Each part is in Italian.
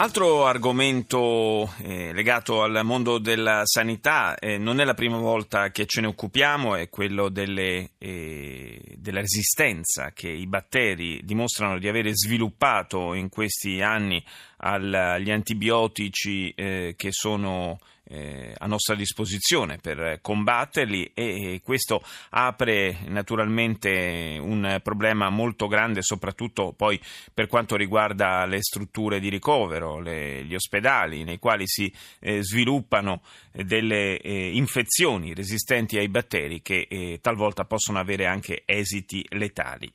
Altro argomento eh, legato al mondo della sanità, eh, non è la prima volta che ce ne occupiamo, è quello delle, eh, della resistenza che i batteri dimostrano di avere sviluppato in questi anni agli antibiotici eh, che sono eh, a nostra disposizione per combatterli e questo apre naturalmente un problema molto grande soprattutto poi per quanto riguarda le strutture di ricovero, le, gli ospedali nei quali si eh, sviluppano delle eh, infezioni resistenti ai batteri che eh, talvolta possono avere anche esiti letali.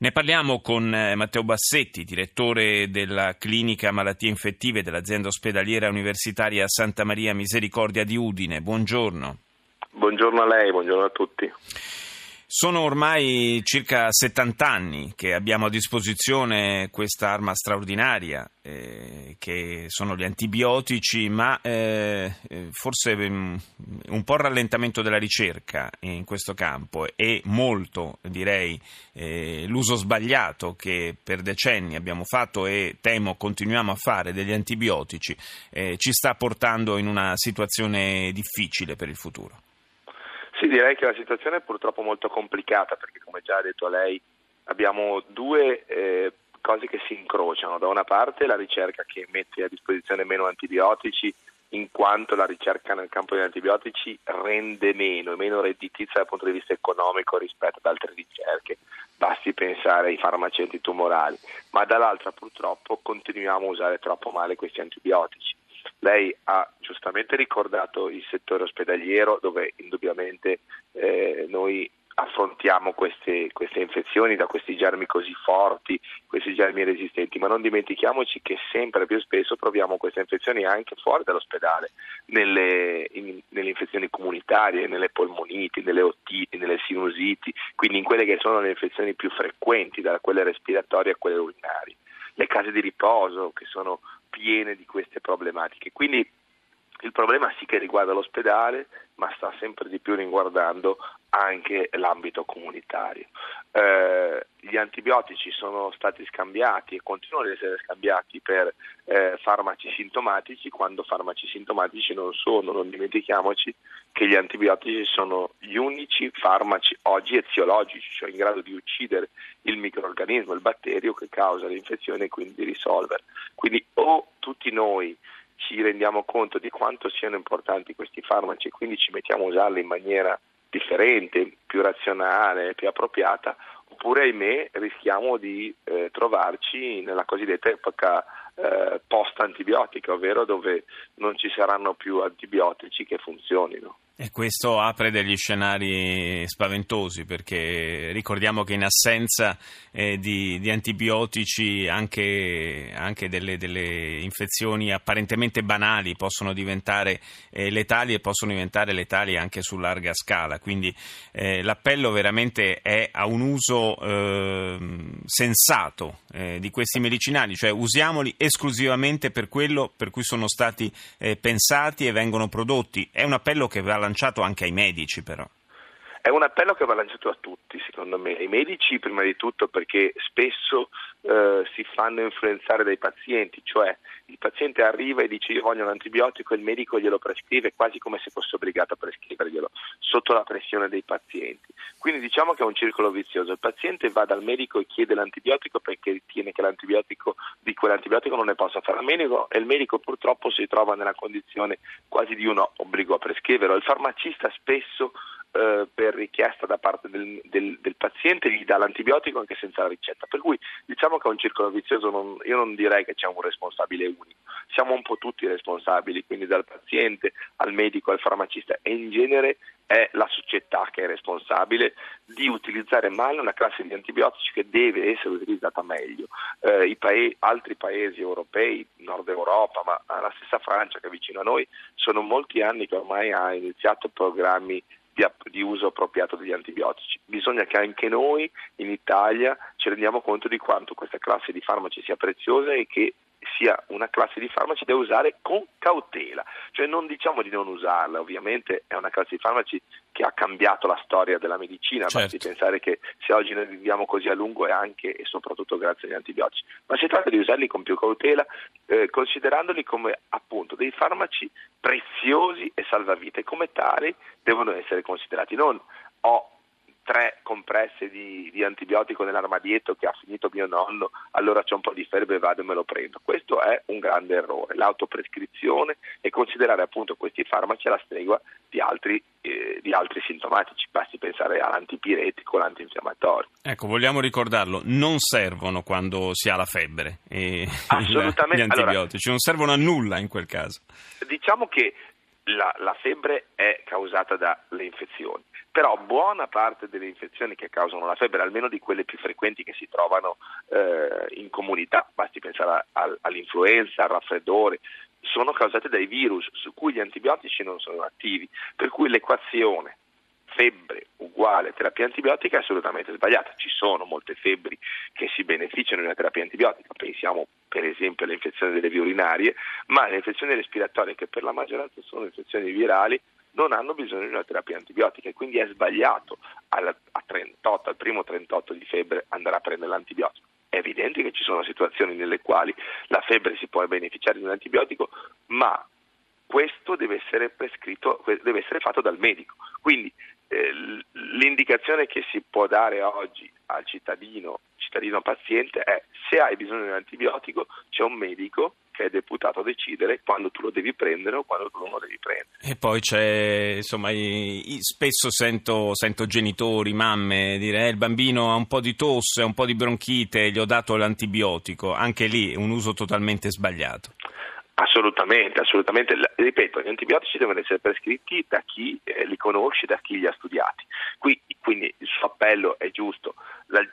Ne parliamo con eh, Matteo Bassetti, direttore della clinica malattie infettive dell'azienda ospedaliera universitaria Santa Maria Misericordia di Udine. Buongiorno. Buongiorno a lei, buongiorno a tutti. Sono ormai circa 70 anni che abbiamo a disposizione questa arma straordinaria, eh, che sono gli antibiotici, ma eh, eh forse um, un po' il rallentamento della ricerca in questo campo e molto, direi, eh, l'uso sbagliato che per decenni abbiamo fatto e temo continuiamo a fare degli antibiotici, eh, ci sta portando in una situazione difficile per il futuro. Sì, direi che la situazione è purtroppo molto complicata perché come già ha detto lei abbiamo due eh, cose che si incrociano. Da una parte la ricerca che mette a disposizione meno antibiotici in quanto la ricerca nel campo degli antibiotici rende meno e meno redditizia dal punto di vista economico rispetto ad altre ricerche, basti pensare ai farmaci antitumorali, ma dall'altra purtroppo continuiamo a usare troppo male questi antibiotici. Lei ha giustamente ricordato il settore ospedaliero dove indubbiamente eh, noi affrontiamo queste, queste, infezioni da questi germi così forti, questi germi resistenti, ma non dimentichiamoci che sempre più spesso troviamo queste infezioni anche fuori dall'ospedale, nelle, in, nelle infezioni comunitarie, nelle polmoniti, nelle otiti, nelle sinusiti, quindi in quelle che sono le infezioni più frequenti, da quelle respiratorie a quelle urinari. Le case di riposo, che sono piene di queste problematiche. Quindi il problema sì che riguarda l'ospedale, ma sta sempre di più riguardando anche l'ambito comunitario. Eh, gli antibiotici sono stati scambiati e continuano ad essere scambiati per eh, farmaci sintomatici quando farmaci sintomatici non sono, non dimentichiamoci che gli antibiotici sono gli unici farmaci oggi eziologici, cioè in grado di uccidere il microorganismo, il batterio che causa l'infezione e quindi risolvere. Quindi o tutti noi ci rendiamo conto di quanto siano importanti questi farmaci e quindi ci mettiamo a usarli in maniera differente, più razionale, più appropriata, oppure ahimè rischiamo di eh, trovarci nella cosiddetta epoca eh, post-antibiotica, ovvero dove non ci saranno più antibiotici che funzionino. E questo apre degli scenari spaventosi perché ricordiamo che in assenza eh, di, di, antibiotici anche, anche delle, delle, infezioni apparentemente banali possono diventare eh, letali e possono diventare letali anche su larga scala. Quindi eh, l'appello veramente è a un uso ehm, sensato eh, di questi medicinali, cioè usiamoli esclusivamente per quello per cui sono stati eh, pensati e vengono prodotti. È un appello che va lanciato anche ai medici però. È un appello che va lanciato a tutti, secondo me, ai medici prima di tutto perché spesso eh, si fanno influenzare dai pazienti, cioè il paziente arriva e dice io voglio un antibiotico e il medico glielo prescrive quasi come se fosse obbligato a prescriverglielo sotto la pressione dei pazienti. Quindi diciamo che è un circolo vizioso, il paziente va dal medico e chiede l'antibiotico perché ritiene che l'antibiotico, di quell'antibiotico non ne possa fare a meno e il medico purtroppo si trova nella condizione quasi di uno obbligo a prescriverlo. Il farmacista spesso eh, per richiesta da parte del, del, del, paziente gli dà l'antibiotico anche senza la ricetta. Per cui diciamo che è un circolo vizioso, non, io non direi che c'è un responsabile unico, siamo un po' tutti responsabili, quindi dal paziente al medico al farmacista e in genere è la società che è responsabile di utilizzare male una classe di antibiotici che deve essere utilizzata meglio. Eh, paesi, altri paesi europei, Nord Europa, ma la stessa Francia che è vicino a noi, sono molti anni che ormai ha iniziato programmi di, di, uso appropriato degli antibiotici. Bisogna che anche noi in Italia ci rendiamo conto di quanto questa classe di farmaci sia preziosa e che sia una classe di farmaci da usare con cautela, cioè non diciamo di non usarla, ovviamente è una classe di farmaci che ha cambiato la storia della medicina, certo. basti pensare che se oggi noi viviamo così a lungo è anche e soprattutto grazie agli antibiotici, ma si tratta di usarli con più cautela, eh, considerandoli come appunto dei farmaci preziosi e salvavite, come tali devono essere considerati. Non ho tre compresse di, di, antibiotico nell'armadietto che ha finito mio nonno, allora c'è un po' di febbre e vado e me lo prendo. Questo è un grande errore, l'autoprescrizione e considerare appunto questi farmaci alla stregua di altri, eh, di altri sintomatici, basti pensare all'antipiretico, all'antinfiammatorio. Ecco, vogliamo ricordarlo, non servono quando si ha la febbre Assolutamente. gli antibiotici, allora, non servono a nulla in quel caso. Diciamo che la, la febbre è causata dalle infezioni. Però buona parte delle infezioni che causano la febbre, almeno di quelle più frequenti che si trovano eh, in comunità, basti pensare a, all'influenza, al raffreddore, sono causate dai virus su cui gli antibiotici non sono attivi, per cui l'equazione febbre uguale terapia antibiotica è assolutamente sbagliata. Ci sono molte febbri che si beneficiano di una terapia antibiotica, pensiamo per esempio alle infezioni delle vie urinarie, ma le infezioni respiratorie che per la maggioranza sono infezioni virali non hanno bisogno di una terapia antibiotica e quindi è sbagliato al, 38, al primo 38 di febbre andare a prendere l'antibiotico. È evidente che ci sono situazioni nelle quali la febbre si può beneficiare di un antibiotico, ma questo deve essere prescritto, deve essere fatto dal medico. Quindi eh, l'indicazione che si può dare oggi al cittadino, cittadino paziente è se hai bisogno di un antibiotico c'è un medico che è deputato a decidere quando tu lo devi prendere o quando tu non lo devi prendere. E poi c'è, insomma, spesso sento, sento, genitori, mamme dire eh, il bambino ha un po' di tosse, un po' di bronchite, gli ho dato l'antibiotico, anche lì un uso totalmente sbagliato. Assolutamente, assolutamente. Ripeto, gli antibiotici devono essere prescritti da chi eh, li conosce, da chi li ha studiati. Qui, quindi il suo appello è giusto. La,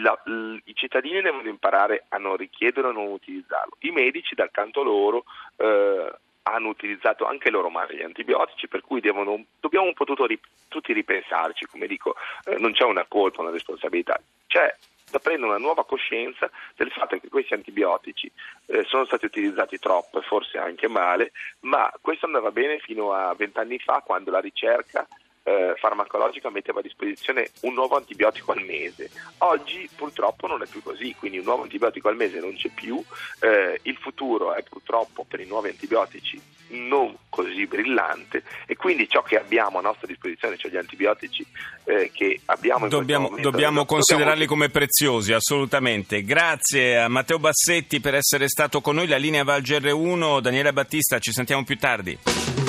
la, l, I cittadini devono imparare a non richiedere o non utilizzarlo. I medici, dal canto loro, eh, hanno utilizzato anche loro male gli antibiotici, per cui devono, dobbiamo un po' tutti, tutti ripensarci. Come dico, eh, non c'è una colpa, una responsabilità. C'è da prendere una nuova coscienza del fatto che questi antibiotici eh, sono stati utilizzati troppo e forse anche male, ma questo andava bene fino a vent'anni fa quando la ricerca eh, farmacologica metteva a disposizione un nuovo antibiotico al mese. Oggi purtroppo non è più così, quindi un nuovo antibiotico al mese non c'è più, eh, il futuro è purtroppo per i nuovi antibiotici non così brillante e quindi ciò che abbiamo a nostra disposizione, cioè gli antibiotici eh, che abbiamo dobbiamo, momento, dobbiamo considerarli dobbiamo... come preziosi, assolutamente. Grazie a Matteo Bassetti per essere stato con noi, la linea Val GR1, Daniela Battista, ci sentiamo più tardi.